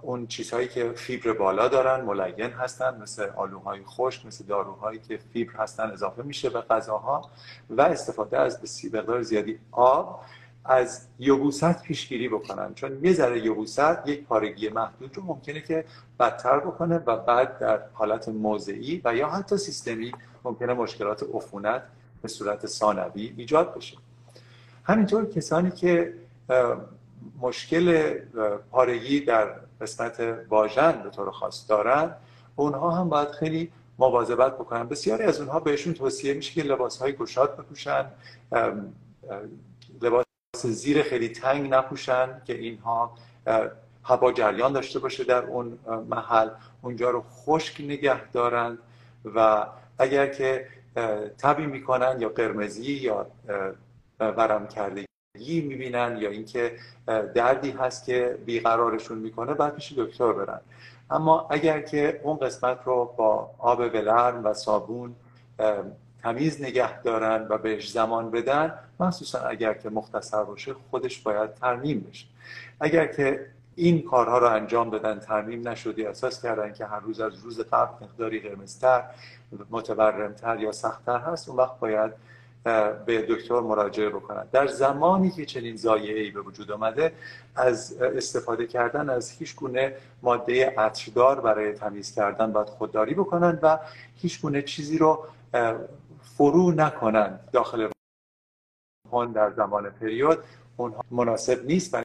اون چیزهایی که فیبر بالا دارن ملین هستن مثل آلوهای خشک مثل داروهایی که فیبر هستن اضافه میشه به غذاها و استفاده از مقدار زیادی آب. از یبوست پیشگیری بکنن. چون یه ذره یبوست یک پارگی محدود رو ممکنه که بدتر بکنه و بعد در حالت موضعی و یا حتی سیستمی ممکنه مشکلات عفونت به صورت ثانوی ایجاد بشه. همینطور کسانی که مشکل پارگی در قسمت واژن به طور خاص دارن اونها هم باید خیلی مواظبت بکنن. بسیاری از اونها بهشون توصیه میشه که لباس های گشاد بپوشن لباس زیر خیلی تنگ نپوشن که اینها هوا جریان داشته باشه در اون محل. اونجا رو خشک نگه دارند و اگر که تبی می‌کنن یا قرمزی یا ورم کردگی می‌بینن یا اینکه دردی هست که بیقرارشون می‌کنه بعد پیش دکتر برن. اما اگر که اون قسمت رو با آب ولرم و صابون تمیز نگه دارن و بهش زمان بدن مخصوصا اگر که مختصر باشه خودش باید ترمیم بشه. اگر که این کارها رو انجام دادن ترمیم نشدی احساس کردن که هر روز از روز قبل مقداری قرمزتر متورمتر یا سختتر هست اون وقت باید به دکتر مراجعه بکنن. در زمانی که چنین ای به وجود آمده از استفاده کردن از هیچ گونه ماده عطردار برای تمیز کردن باید خودداری بکنن و هیچ گونه چیزی رو فرو نکنن داخل در زمان پریود اونها مناسب نیست برای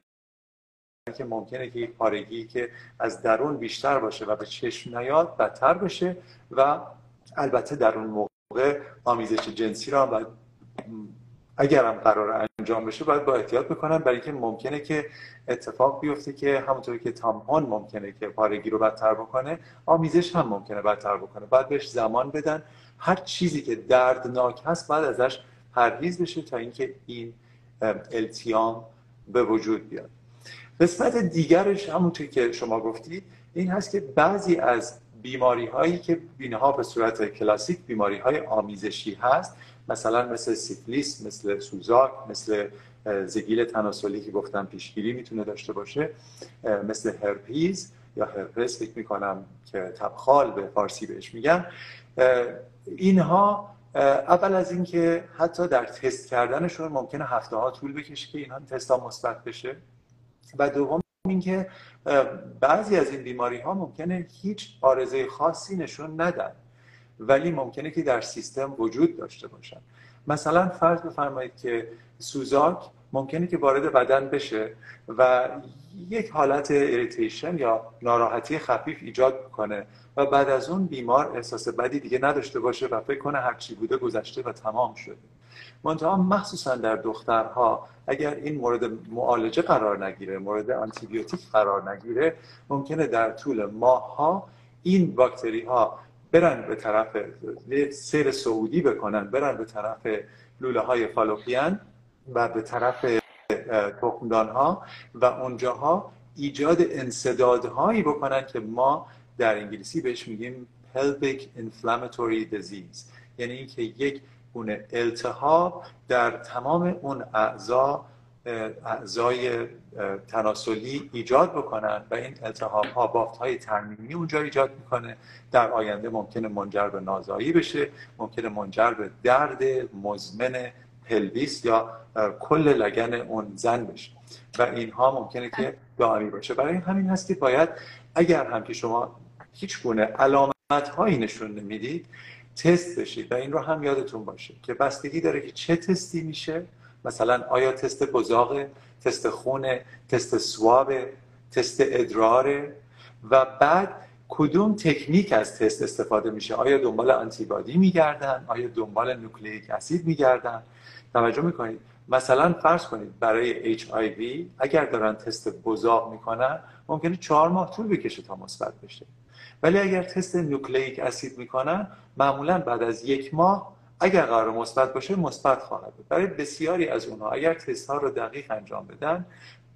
که ممکنه که یک پارگی که از درون بیشتر باشه و به چشم نیاد بدتر بشه و البته در اون موقع آمیزش جنسی را باید اگر هم قرار انجام بشه باید با احتیاط بکنن برای اینکه ممکنه که اتفاق بیفته که همونطور که تامپون ممکنه که پارگی رو بدتر بکنه آمیزش هم ممکنه بدتر بکنه. باید بهش زمان بدن. هر چیزی که دردناک هست باید ازش پرهیز بشه تا اینکه این التیام به وجود بیاد. قسمت دیگرش همونطور که شما گفتید این هست که بعضی از بیماری هایی که بینها به صورت کلاسیک بیماری های آمیزشی هست مثلا مثل سیفلیس مثل سوزاک مثل زگیل تناسلی که گفتم پیشگیری می‌تونه داشته باشه مثل هرپیز یا هرپس فکر می‌کنم که تبخال به فارسی بهش میگن. اینها اول از اینکه حتی در تست کردنشون ممکنه هفته ها طول بکشه که اینها تست ها مثبت بشه. و دوم اینکه بعضی از این بیماری ها ممکنه هیچ آرزه خاصی نشون ندن ولی ممکنه که در سیستم وجود داشته باشن. مثلا فرض بفرمایید که سوزاک ممکنه که وارد بدن بشه و یک حالت irritation یا ناراحتی خفیف ایجاد کنه و بعد از اون بیمار احساس بدی دیگه نداشته باشه و فکر کنه هر چی بوده گذشته و تمام شده. منتها مخصوصا در دخترها اگر این مورد معالجه قرار نگیره مورد آنتیبیوتیک قرار نگیره ممکنه در طول ماهها این باکتری ها برن به طرف سیر صعودی بکنن برن به طرف لوله های فالوپیان و به طرف تخمدان ها و اونجاها ایجاد انصدادهایی بکنن که ما در انگلیسی بهش میگیم pelvic inflammatory disease. یعنی اینکه یک گونه التهاب در تمام اون اعضا اعضای تناسلی ایجاد بکنن و این التهاب ها بافت های ترمیمی اونجا ایجاد می‌کنه. در آینده ممکنه منجر به نازایی بشه ممکنه منجر به درد مزمن pelvis یا کل لگن اون زن بشه. و اینها ممکنه که دائمی باشه. برای همین هست که باید اگر هم که شما هیچ گونه علامت هایی نشون نمی‌دید تست بشید. و این رو هم یادتون باشه که بستگی داره که چه تستی میشه. مثلا آیا تست بزاق تست خونه تست سواب تست ادراره و بعد کدوم تکنیک از تست استفاده میشه؟ آیا دنبال آنتیبادی میگردن؟ آیا دنبال نوکلیک اسید میگردن؟ توجه می‌کنید. مثلا فرض کنید برای HIV اگر دارن تست بزاق می‌کنن ممکنه چهار ماه طول بکشه تا مثبت بشه. ولی اگر تست نوکلیک اسید می‌کنن معمولا بعد از یک ماه اگر قرار مثبت باشه مثبت خواهد بود. برای بسیاری از اونها اگر تست ها رو دقیق انجام بدن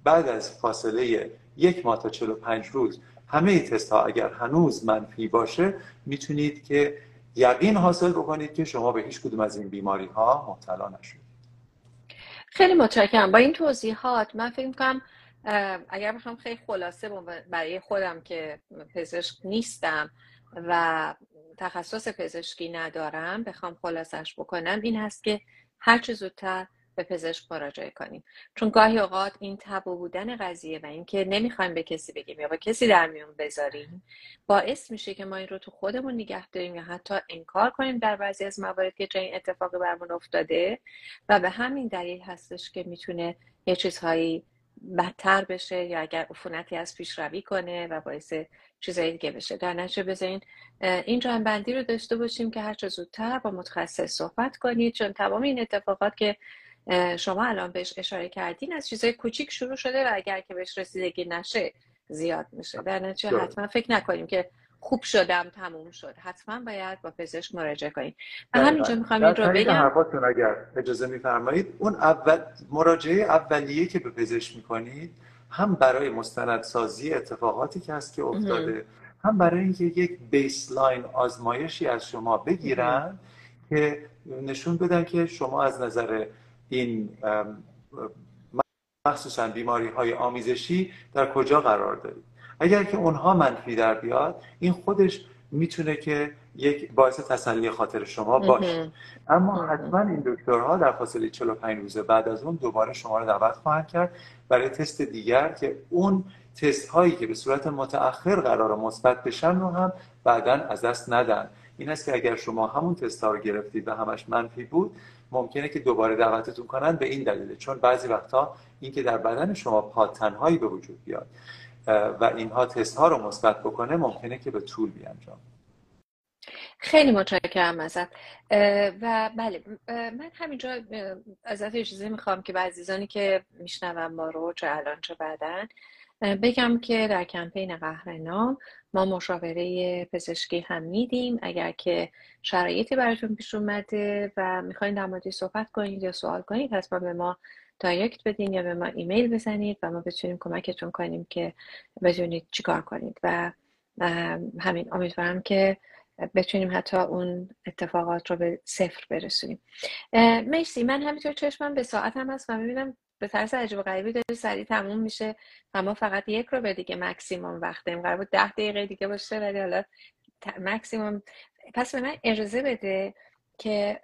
بعد از فاصله یک ماه تا 45 روز همه تست ها اگر هنوز منفی باشه می‌تونید که یقین حاصل بکنید که شما به هیچ کدوم از این بیماری ها مبتلا نشید. خیلی متشکرم. با این توضیحات من فکر می‌کنم اگر بخوام خیلی خلاصه برای خودم که پزشک نیستم و تخصص پزشکی ندارم بخوام خلاصش بکنم این هست که هر چه زودتر به پزشک مراجعه کنیم. چون گاهی اوقات این تبو بودن قضیه و اینکه نمی‌خوایم به کسی بگیم یا با کسی در میون بذاریم باعث میشه که ما این رو تو خودمون نگه داریم یا حتی انکار کنیم در بعضی از موارد که این اتفاقی برمون افتاده و به همین دلیل هستش که می‌تونه یه چیزهایی بدتر بشه یا اگر عفونتی از پیش روی کنه و باعث چیزایی دیگه بشه. در نتیجه بذارین این جنبندی رو داشته باشیم که هر چه زودتر با متخصص صحبت کنید چون تمام این اتفاقات که شما الان بهش اشاره کردین از چیزای کوچیک شروع شده و اگر که بهش رسیدگی نشه زیاد میشه. در نتیجه حتما فکر نکنیم که خوب شدم تموم شد. حتما باید با پزشک مراجعه کنید و همینجا می‌خوام این رو بگم. اگر اجازه میفرمایید اون اول مراجعه اولیه که به پزشک می‌کنید هم برای مستندسازی اتفاقاتی که هست که افتاده هم برای اینکه یک بیسلاین آزمایشی از شما بگیرن که نشون بدن که شما از نظر این مخصوصا بیماری های آمیزشی در کجا قرار دارید اگر که اونها منفی در بیاد این خودش می‌تونه که یک باعث تسلی خاطر شما باشه. اما حتما این دکترها در فاصله 45 روزه بعد از اون دوباره شما رو دعوت خواهند کرد برای تست دیگر که اون تست هایی که به صورت متأخر قرار مثبت بشن رو هم بعدا از دست ندن. این است که اگر شما همون تست ها رو گرفتید و همش منفی بود ممکنه که دوباره دعوتتون کنن به این دلیله. چون بعضی وقتا اینکه در بدن شما پادتنهایی به وجود بیاد و اینها تست ها رو مثبت بکنه ممکنه که به طول بیانجام. خیلی متشکرم ازت. و بله من همینجا ازت اجازه می‌خوام که به عزیزانی که میشنوم ما رو چه الان چه بعدن بگم که در کمپین قهرنام ما مشاوره پزشکی هم میدیم. اگر که شرایطی براتون پیش اومده و می‌خواین در موردی صحبت کنید یا سوال کنید حتما به ما دایرکت بدین یا به ما ایمیل بزنید و ما بتونیم کمکتون کنیم که بدونید چیکار کنید. و همین امیدوارم که بتونیم حتی اون اتفاقات رو به صفر برسونیم. مرسی. من همینطور چشمم به ساعت هم هست و می‌بینم به طرز عجیب غریبی داره سریع تموم میشه و ما فقط یک رو به دیگه مکسیموم وقت داریم قرار بود ده دقیقه دیگه باشه ولی حالا مکسیموم پس به من اجازه بده که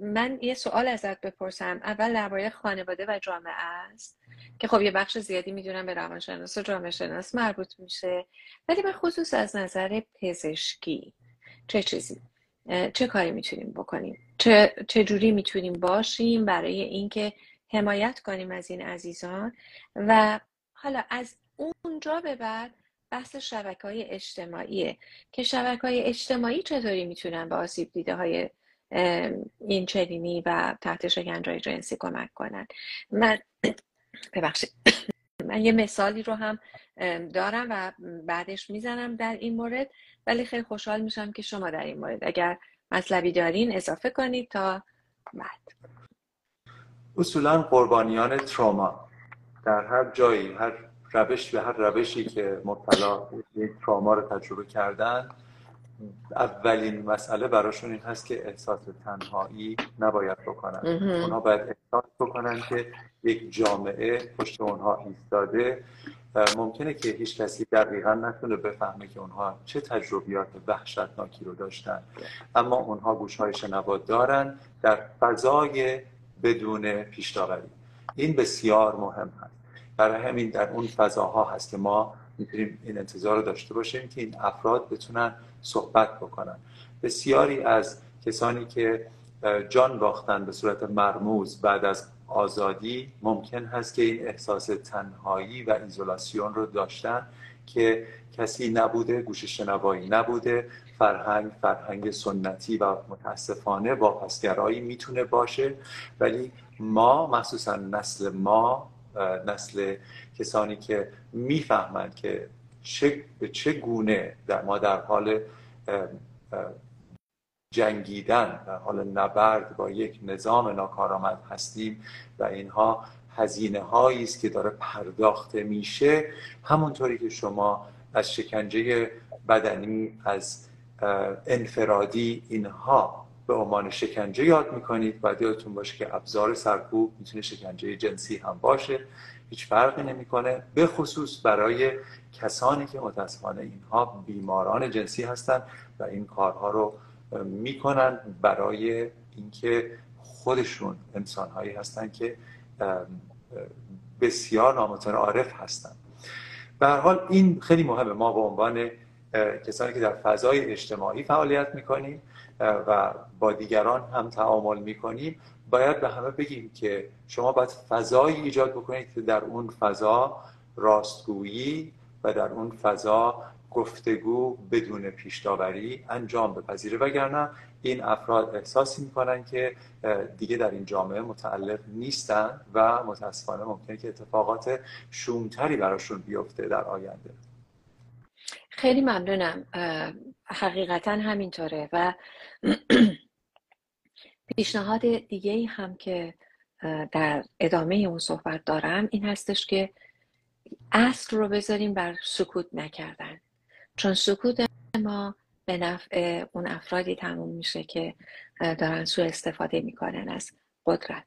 من یه سوال ازت بپرسم. اول درباره خانواده و جامعه است که خب یه بخش زیادی می‌دونم به روانشناس و جامعه شناس مربوط میشه. ولی به خصوص از نظر پزشکی چه چیزی؟ چه کاری می‌تونیم بکنیم؟ چه, چه جوری می‌تونیم باشیم برای اینکه حمایت کنیم از این عزیزان. و حالا از اونجا به بعد بحث شبکه های اجتماعیه. که شبکه های اجتماعی چطوری می‌تونن به آسیب دیده های این چنینی و تحت شکنجه جنسی کمک کنن؟ من ببخشید. من یه مثالی رو هم دارم و بعدش می‌زنم در این مورد. ولی خیلی خوشحال میشم که شما در این مورد اگر مطلبی دارین اضافه کنید تا بعد. اصولا قربانیان تروما. در هر جایی هر روش به هر روشی که مبتلا یک تراما رو تجربه کردن اولین مسئله براشون این هست که احساس تنهایی نباید بکنن. اونا باید احساس بکنن که یک جامعه پشت اونها ایستاده. ممکنه که هیچ کسی دقیقا نتونه بفهمه که اونها چه تجربیات وحشتناکی رو داشتن. اما اونها گوشهای شنوا دارن. در فضای بدون پیشداوری این بسیار مهم هست. برای همین در اون فضاها هست که ما می‌تونیم این انتظار رو داشته باشیم که این افراد بتونن صحبت بکنن. بسیاری از کسانی که جان باختن به صورت مرموز بعد از آزادی ممکن هست که این احساس تنهایی و ایزولاسیون رو داشتن که کسی نبوده گوش شنوایی نبوده فرهنگ فرهنگ سنتی و متاسفانه واپسگرایی می‌تونه باشه. ولی ما مخصوصا نسل ما نسل کسانی که می‌فهمند که چه به چه گونه در ما در حال جنگیدن در حال نبرد با یک نظام ناکارآمد هستیم و اینها هزینه هایی است که داره پرداخته میشه. همونطوری که شما از شکنجه بدنی از انفرادی اینها به عنوان شکنجه یاد می‌کنید. باید یادتون باشه که ابزار سرکوب می‌تونه شکنجه جنسی هم باشه. هیچ فرقی نمی‌کنه. به خصوص برای کسانی که متاسفانه اینها بیماران جنسی هستند و این کارها رو می‌کنن برای اینکه خودشون انسانهایی هستند که بسیار نامتعارف هستند. به هر حال این خیلی مهمه. ما به عنوان کسانی که در فضای اجتماعی فعالیت می‌کنیم و با دیگران هم تعامل می‌کنیم. باید به همه بگیم که شما باید فضایی ایجاد بکنید که در اون فضا راستگویی و در اون فضا گفتگو بدون پیشداوری انجام بپذیره. وگرنه این افراد احساسی می‌کنن که دیگه در این جامعه متعلق نیستن و متاسفانه ممکنه که اتفاقات شومتری براشون بیفته در آینده. خیلی ممنونم. حقیقتا همینطوره و پیشنهاد دیگه ای هم که در ادامه اون صحبت دارم این هستش که اصل رو بذاریم بر سکوت نکردن. چون سکوت ما به نفع اون افرادی تموم میشه که دارن سوء استفاده می‌کنن از قدرت.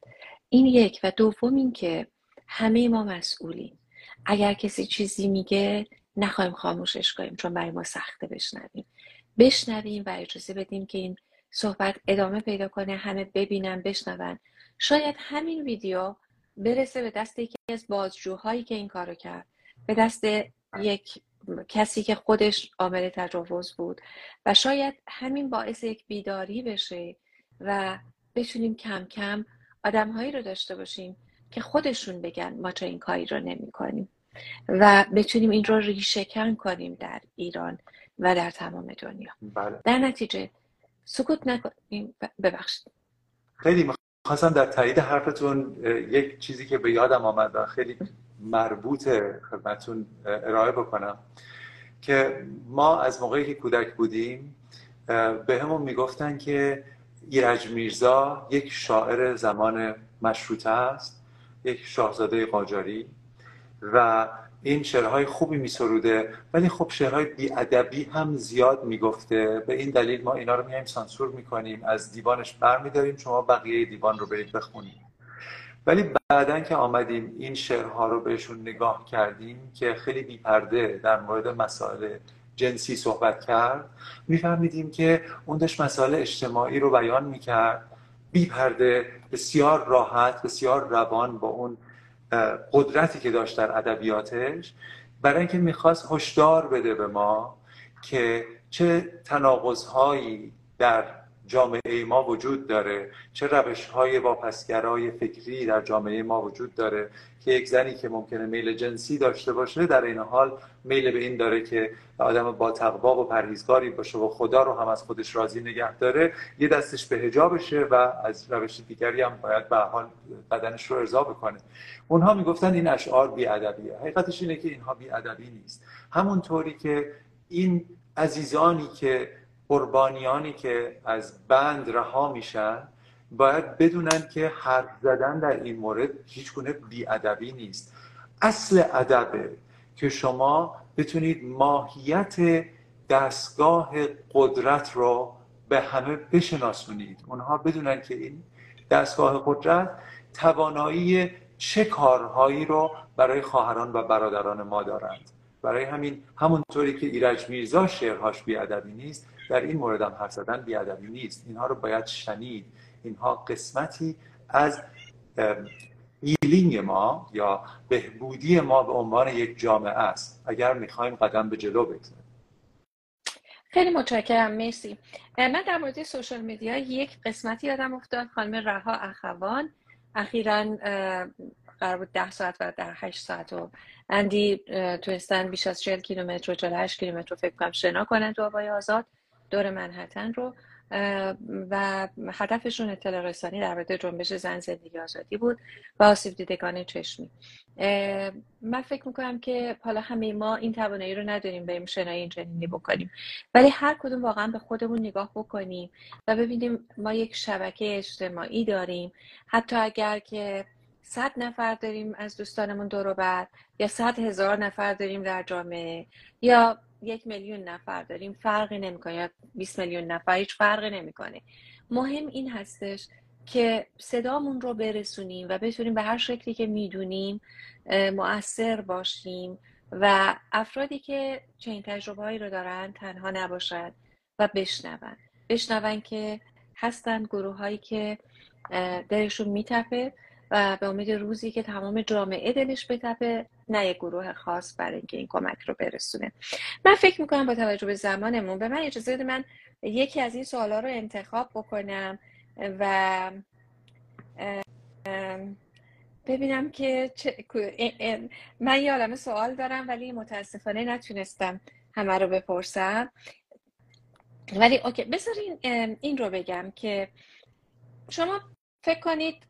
این یک. و دوم این که همه ما مسئولیم. اگر کسی چیزی میگه نخواهیم خاموشش کنیم چون برای ما سخته بشنویم. بشنویم و اجازه بدیم که این صحبت ادامه پیدا کنه همه ببینن بشنون. شاید همین ویدیو برسه به دست یکی از بازجوهایی که این کارو کرد. به دست یک کسی که خودش عامل تجاوز بود. و شاید همین باعث یک بیداری بشه و بتونیم کم کم آدمهایی رو داشته باشیم که خودشون بگن ما چه این کاری رو نمی کنیم و بتونیم این رو ریشهکن کنیم در ایران و در تمام دنیا. بله. در نتیجه سکوت نکنیم ببخشید. خیلی خواستم در تایید حرفتون یک چیزی که به یادم آمد و خیلی مربوط خدمتون ارائه بکنم که ما از موقعی که کودک بودیم به همون می‌گفتن که ایرج میرزا یک شاعر زمان مشروطه است یک شاهزاده قاجاری. و این شعرهای خوبی میسروده ولی خب شعرهای بیادبی هم زیاد می‌گفته. به این دلیل ما اینا رو میایم سانسور می‌کنیم از دیوانش برمیداریم شما بقیه دیوان رو برید بخونید. ولی بعدا که آمدیم این شعرها رو بهشون نگاه کردیم که خیلی بیپرده در مورد مسائل جنسی صحبت کرد میفهمیدیم که اون داشت مسائل اجتماعی رو بیان می‌کرد. بیپرده بسیار راحت بسیار روان با اون قدرتی که داشت در ادبیاتش برای اینکه می‌خواست هشدار بده به ما که چه تناقضهایی در جامعه ما وجود داره. چه روش های واپسگرای فکری در جامعه ما وجود داره که یک زنی که ممکنه میل جنسی داشته باشه در این حال میل به این داره که آدم با تقوا و پرهیزگاری باشه و خدا رو هم از خودش راضی نگه داره. یه دستش به هجابشه و از روش دیگری هم باید به حال بدنش رو ارضا بکنه. اونها می‌گفتن این اشعار بیادبیه. حقیقتش اینه که اینها بیادبی نیست. همونطوری که این عزیزانی که قربانیانی که از بند رها میشن باید بدونن که حرف زدن در این مورد هیچ گونه بیادبی نیست. اصل ادبه که شما بتونید ماهیت دستگاه قدرت رو به همه بشناسونید. اونها بدونن که این دستگاه قدرت توانایی چه کارهایی رو برای خواهران و برادران ما دارند. برای همین همونطوری که ایرج میرزا شعرهاش بی‌ادبی نیست در این مورد هم حرف زدن بی‌ادبی نیست. اینها رو باید شنید. اینها قسمتی از healing ما یا بهبودی ما به عنوان یک جامعه است. اگر می‌خوایم قدم به جلو بگذاریم. خیلی متشکرم. مرسی. من در مورد social media یک قسمتی یادم افتاد. خانم رها اخوان. اخیرا قرار بود ده ساعت و در هشت ساعت و اندی تونستن بیش از 40 کیلومتر و 48 کیلومتر فکر کنم شنا کنن تو آبای آزاد. دور منحتن رو و هدفشون اطلاع رسانی در مورد جنبش زن زندگی آزادی بود و آسیب دیدگان چشمی. من فکر می‌کنم که حالا همه ما این توانایی رو نداریم بریم شنای این چنینی بکنیم. ولی هر کدوم واقعا به خودمون نگاه بکنیم و ببینیم ما یک شبکه اجتماعی داریم. حتی اگر که صد نفر داریم از دوستانمون دور بر یا صد هزار نفر داریم در جامعه یا یک میلیون نفر داریم فرقی نمی‌کنه. یا 20 میلیون نفر هیچ فرقی نمی‌کنه. مهم این هستش که صدامون رو برسونیم و بتونیم به هر شکلی که می‌دونیم مؤثر باشیم و افرادی که چنین تجربه هایی رو دارن تنها نباشد و بشنون. بشنون که هستند گروه هایی که دلشون میتپه و به امید روزی که تمام جامعه دلش بتپه نه یک گروه خاص برای اینکه این کمک رو برسونه. من فکر می‌کنم با توجه به زمانمون به من اجازه بده من یکی از این سوالا رو انتخاب بکنم و ببینم که من یه عالم سوال دارم ولی متاسفانه نتونستم همه رو بپرسم. ولی اوکی بذارین این رو بگم که شما فکر کنید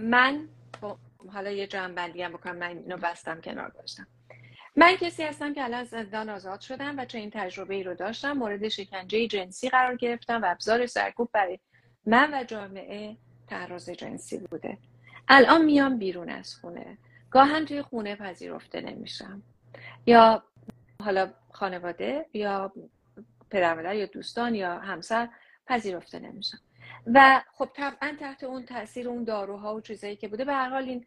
من حالا یه جمع بندی هم بکنم من اینو بستم کنار داشتم. من کسی هستم که الان زندان آزاد شدم و این تجربه ای رو داشتم مورد شکنجه جنسی قرار گرفتم و ابزار سرکوب برای من و جامعه تعرض جنسی بوده. الان میام بیرون از خونه. گاهن توی خونه پذیرفته نمیشم. یا حالا خانواده یا پدر یا دوستان یا همسر پذیرفته نمیشم. و خب طبعا تحت اون تاثیر اون داروها و چیزایی که بوده به هر حال این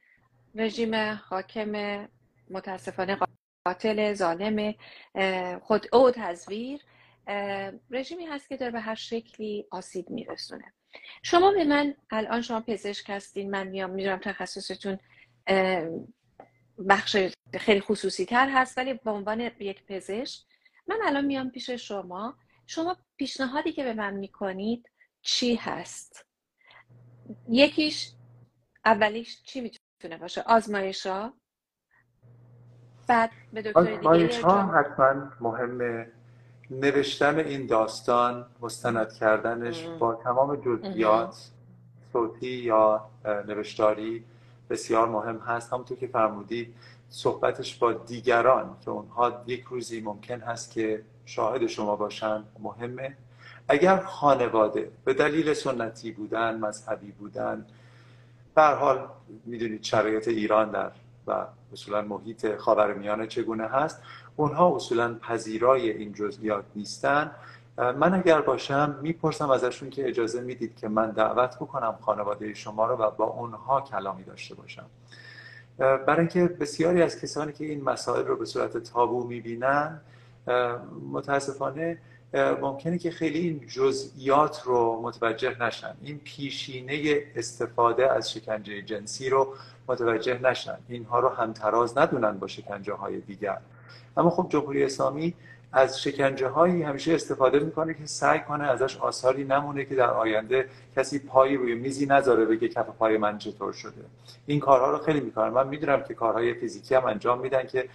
رژیم حاکم متاسفانه قاتل ظالم خود او تزویر رژیمی هست که داره به هر شکلی آسیب میرسونه. شما به من الان شما پزشک هستین من میام می‌دونم تخصصتون بخش خیلی خصوصی تر هست ولی به عنوان یک پزشک من الان میام پیش شما. شما پیشنهادی که به من می‌کنید چی هست؟ یکیش اولیش چی می‌تونه باشه؟ آزمایش ها بعد به دکتر دیگه ها حتما مهمه نوشتن این داستان مستند کردنش با تمام جزئیات صوتی یا نوشتاری بسیار مهم هست. همونطور که فرمودید صحبتش با دیگران که اونها یک روزی ممکن هست که شاهد شما باشن مهمه. اگر خانواده به دلیل سنتی بودن مذهبی بودن در حال می‌دونید شرایط ایران در و اصولا محیط خاورمیانه چگونه هست اونها اصولا پذیرای این جزئیات نیستن. من اگر باشم می‌پرسم ازشون که اجازه می‌دید که من دعوت بکنم خانواده شما رو و با اونها کلامی داشته باشم. برای اینکه بسیاری از کسانی که این مسائل رو به صورت تابو می‌بینن متاسفانه ممکنه که خیلی این جزئیات رو متوجه نشن. این پیشینه استفاده از شکنجه جنسی رو متوجه نشن. اینها رو همتراز ندونن با شکنجه های دیگر. اما خب جمهوری اسلامی از شکنجه هایی همیشه استفاده می‌کنه که سعی کنه ازش آثاری نمونه که در آینده کسی پایی روی میزی نذاره بگه کف پای من چطور شده. این کارها رو خیلی می‌کنن. من می‌دونم که کارهای فیزیکی هم انجام میدن که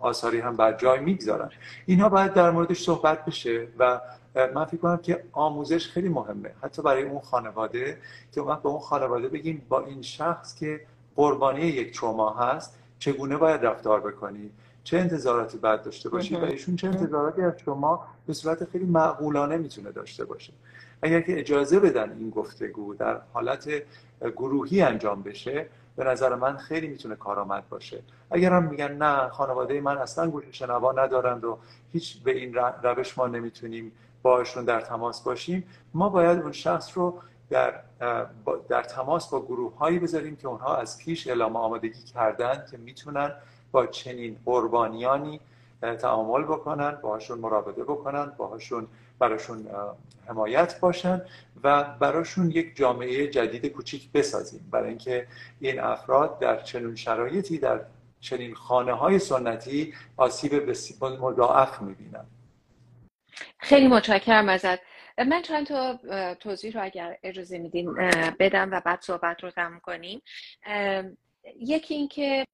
آثاری هم بر جای می‌گذارن. اینها باید در موردش صحبت بشه و من فکر کنم که آموزش خیلی مهمه. حتی برای اون خانواده که وقت به اون خانواده بگیم با این شخص که قربانی یک تروما هست چگونه باید رفتار بکنی؟ چه انتظاراتی باید داشته باشی و ایشون چه انتظاراتی از شما به صورت خیلی معقولانه می‌تونه داشته باشه. اگر که اجازه بدن این گفتگو در حالت گروهی انجام بشه به نظر من خیلی می‌تونه کارآمد باشه. اگر هم میگن نه خانواده من اصلا گوش شنوا ندارند و هیچ به این روش ما نمی‌تونیم باشون در تماس باشیم ما باید اون شخص رو در, در تماس با گروه هایی بذاریم که اونها از پیش اعلام آمادگی کردن که می‌تونن با چنین قربانیانی تعامل بکنن باهاشون مراوده بکنن باهاشون براشون حمایت باشن و براشون یک جامعه جدید کوچیک بسازیم. برای اینکه این افراد در چنین شرایطی در چنین خانه های سنتی آسیب مضاعف می‌بینن. خیلی متشکرم ازت. من چند تا توضیح رو اگر اجازه میدین بدم و بعد صحبت رو تموم کنیم. یکی اینکه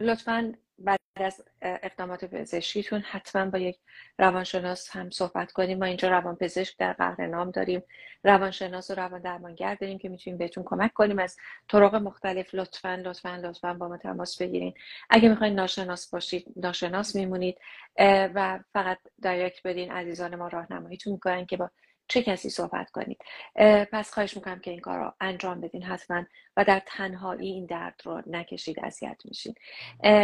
لطفا بعد از اقدامات پزشکیتون حتما با یک روانشناس هم صحبت کنیم. ما اینجا روان پزشک در قهر نام داریم. روانشناس و روان درمانگر داریم که می‌تونیم بهتون کمک کنیم. از طرق مختلف لطفا لطفا لطفا با ما تماس بگیرین. اگه می‌خواین ناشناس باشید ناشناس میمونید. و فقط دایرکت بدین عزیزان ما راهنماییتون می‌کنن که با چه کسی صحبت کنید؟ پس خواهش می‌کنم که این کار رو انجام بدین حتما و در تنهایی این درد رو نکشید اذیت میشین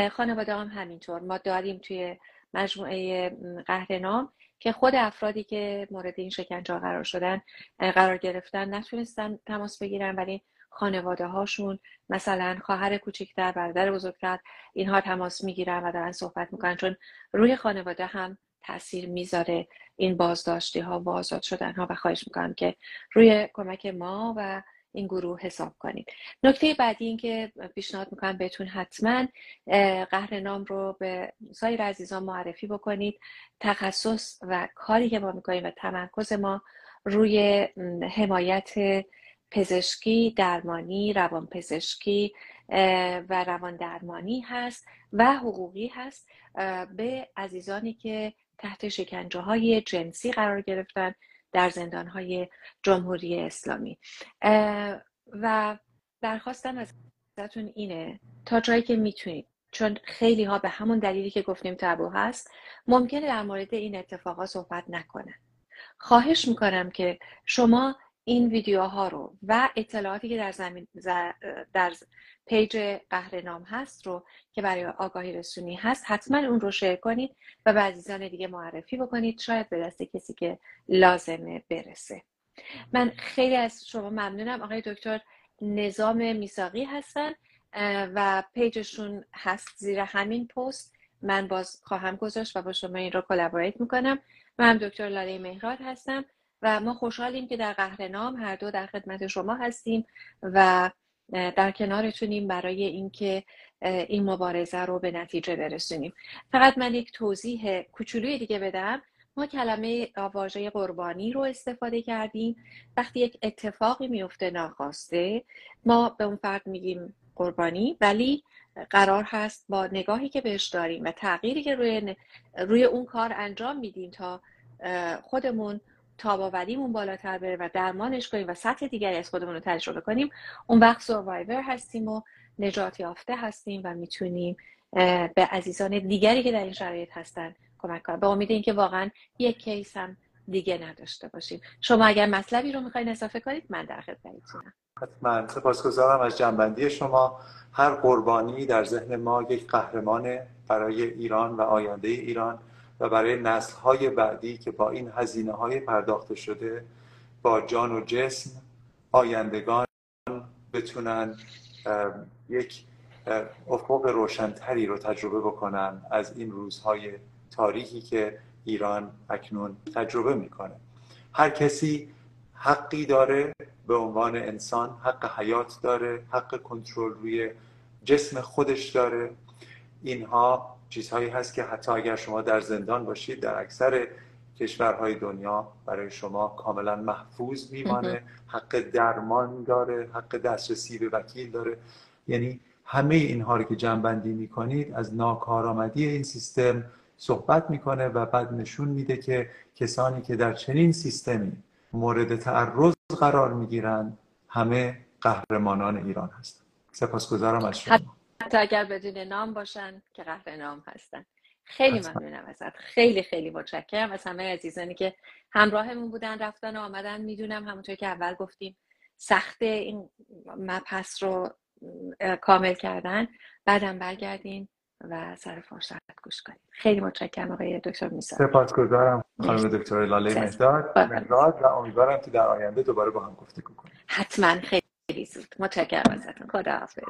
خانواده هم همینطور. ما داریم توی مجموعه قهرنام که خود افرادی که مورد این شکنجه قرار شدن قرار گرفتن نتونستن تماس بگیرن ولی خانواده هاشون مثلا خواهر کوچکتر برادر بزرگتر اینها تماس می‌گیرن و دارن صحبت می‌کنن. چون روی خانواده هم تاثیر می‌ذاره این بازداشتی ها و آزاد شدن ها و خواهش می‌کنم که روی کمک ما و این گروه حساب کنید. نکته بعدی این که پیشنهاد می‌کنم بهتون حتما قهرنام رو به سایر عزیزان معرفی بکنید. تخصص و کاری که ما می‌کنیم و تمرکز ما روی حمایت پزشکی درمانی روان پزشکی و روان درمانی هست و حقوقی هست. به عزیزانی که تحت شکنجه های جنسی قرار گرفتن در زندان های جمهوری اسلامی. و درخواستم ازتون اینه تا جایی که می‌تونید چون خیلی ها به همون دلیلی که گفتیم تابو هست ممکنه در مورد این اتفاقا صحبت نکنن. خواهش می‌کنم که شما این ویدیوها رو و اطلاعاتی که در زمین در پیج قهرنام هست رو که برای آگاهی رسونی هست حتما اون رو شیر کنید و به عزیزان دیگه معرفی بکنید. شاید به دست کسی که لازمه برسه. من خیلی از شما ممنونم. آقای دکتر نظام میساقی هستن و page شون هست زیر همین پست. من باز خواهم گذاشت و با شما این رو collaborate می‌کنم. من دکتر لاله مهراد هستم. و ما خوشحالیم که در قهرنام هر دو در خدمت شما هستیم و در کنارتونیم برای اینکه این مبارزه رو به نتیجه برسونیم. فقط من یک توضیح کوچولوی دیگه بدم. ما کلمه واژه قربانی رو استفاده کردیم. وقتی یک اتفاقی میفته ناخواسته ما به اون فرد میگیم قربانی ولی قرار هست با نگاهی که بهش داریم و تغییری که روی, روی اون کار انجام میدیم تا خودمون تاباوریمون بالاتر بره و درمانش کنیم و سطح دیگری از خودمون رو تجربه کنیم اون وقت سوروایور هستیم و نجات یافته هستیم و می‌تونیم به عزیزان دیگری که در این شرایط هستن کمک کنیم. به امید اینکه واقعا یک کیس هم دیگه نداشته باشیم. شما اگر مطلبی رو می‌خواین اضافه کنید من در خدمتتونم. حتما. سپاسگزارم از جنبندی شما. هر قربانی در ذهن ما یک قهرمان برای ایران و آینده ایران. و برای نسل های بعدی که با این هزینه های پرداخته شده با جان و جسم آیندگان بتونن یک افق روشنتری رو تجربه بکنن از این روزهای تاریخی که ایران اکنون تجربه می‌کنه. هر کسی حقی داره به عنوان انسان حق حیات داره حق کنترل روی جسم خودش داره. اینها چیزهایی هست که حتی اگر شما در زندان باشید در اکثر کشورهای دنیا برای شما کاملا محفوظ میمانه. حق درمان داره حق دسترسی به وکیل داره. یعنی همه اینها رو که جنبندی می‌کنید از ناکارآمدی این سیستم صحبت می‌کنه و بعد نشون میده که کسانی که در چنین سیستمی مورد تعرض قرار می‌گیرند همه قهرمانان ایران هستند سپاسگزارم از شما. حتی اگر بدون نام باشن که قهر نام هستن. خیلی ممنونم ازت. خیلی خیلی متشکرم. از همه عزیزانی که همراهمون بودن رفتن و آمدن. می‌دونم همونطور که اول گفتیم سخت این مپس رو کامل کردن. بعدم برگردین و سر فرصت گوش کنید خیلی متشکرم آقای دکتر میسا سپاسگزارم خانم دکتر لاله مهداد. و امیدوارم که در آینده دوباره با هم گفتگو کنیم. حتما. خیلی زود. متشکرم ازتون. خدا حافظ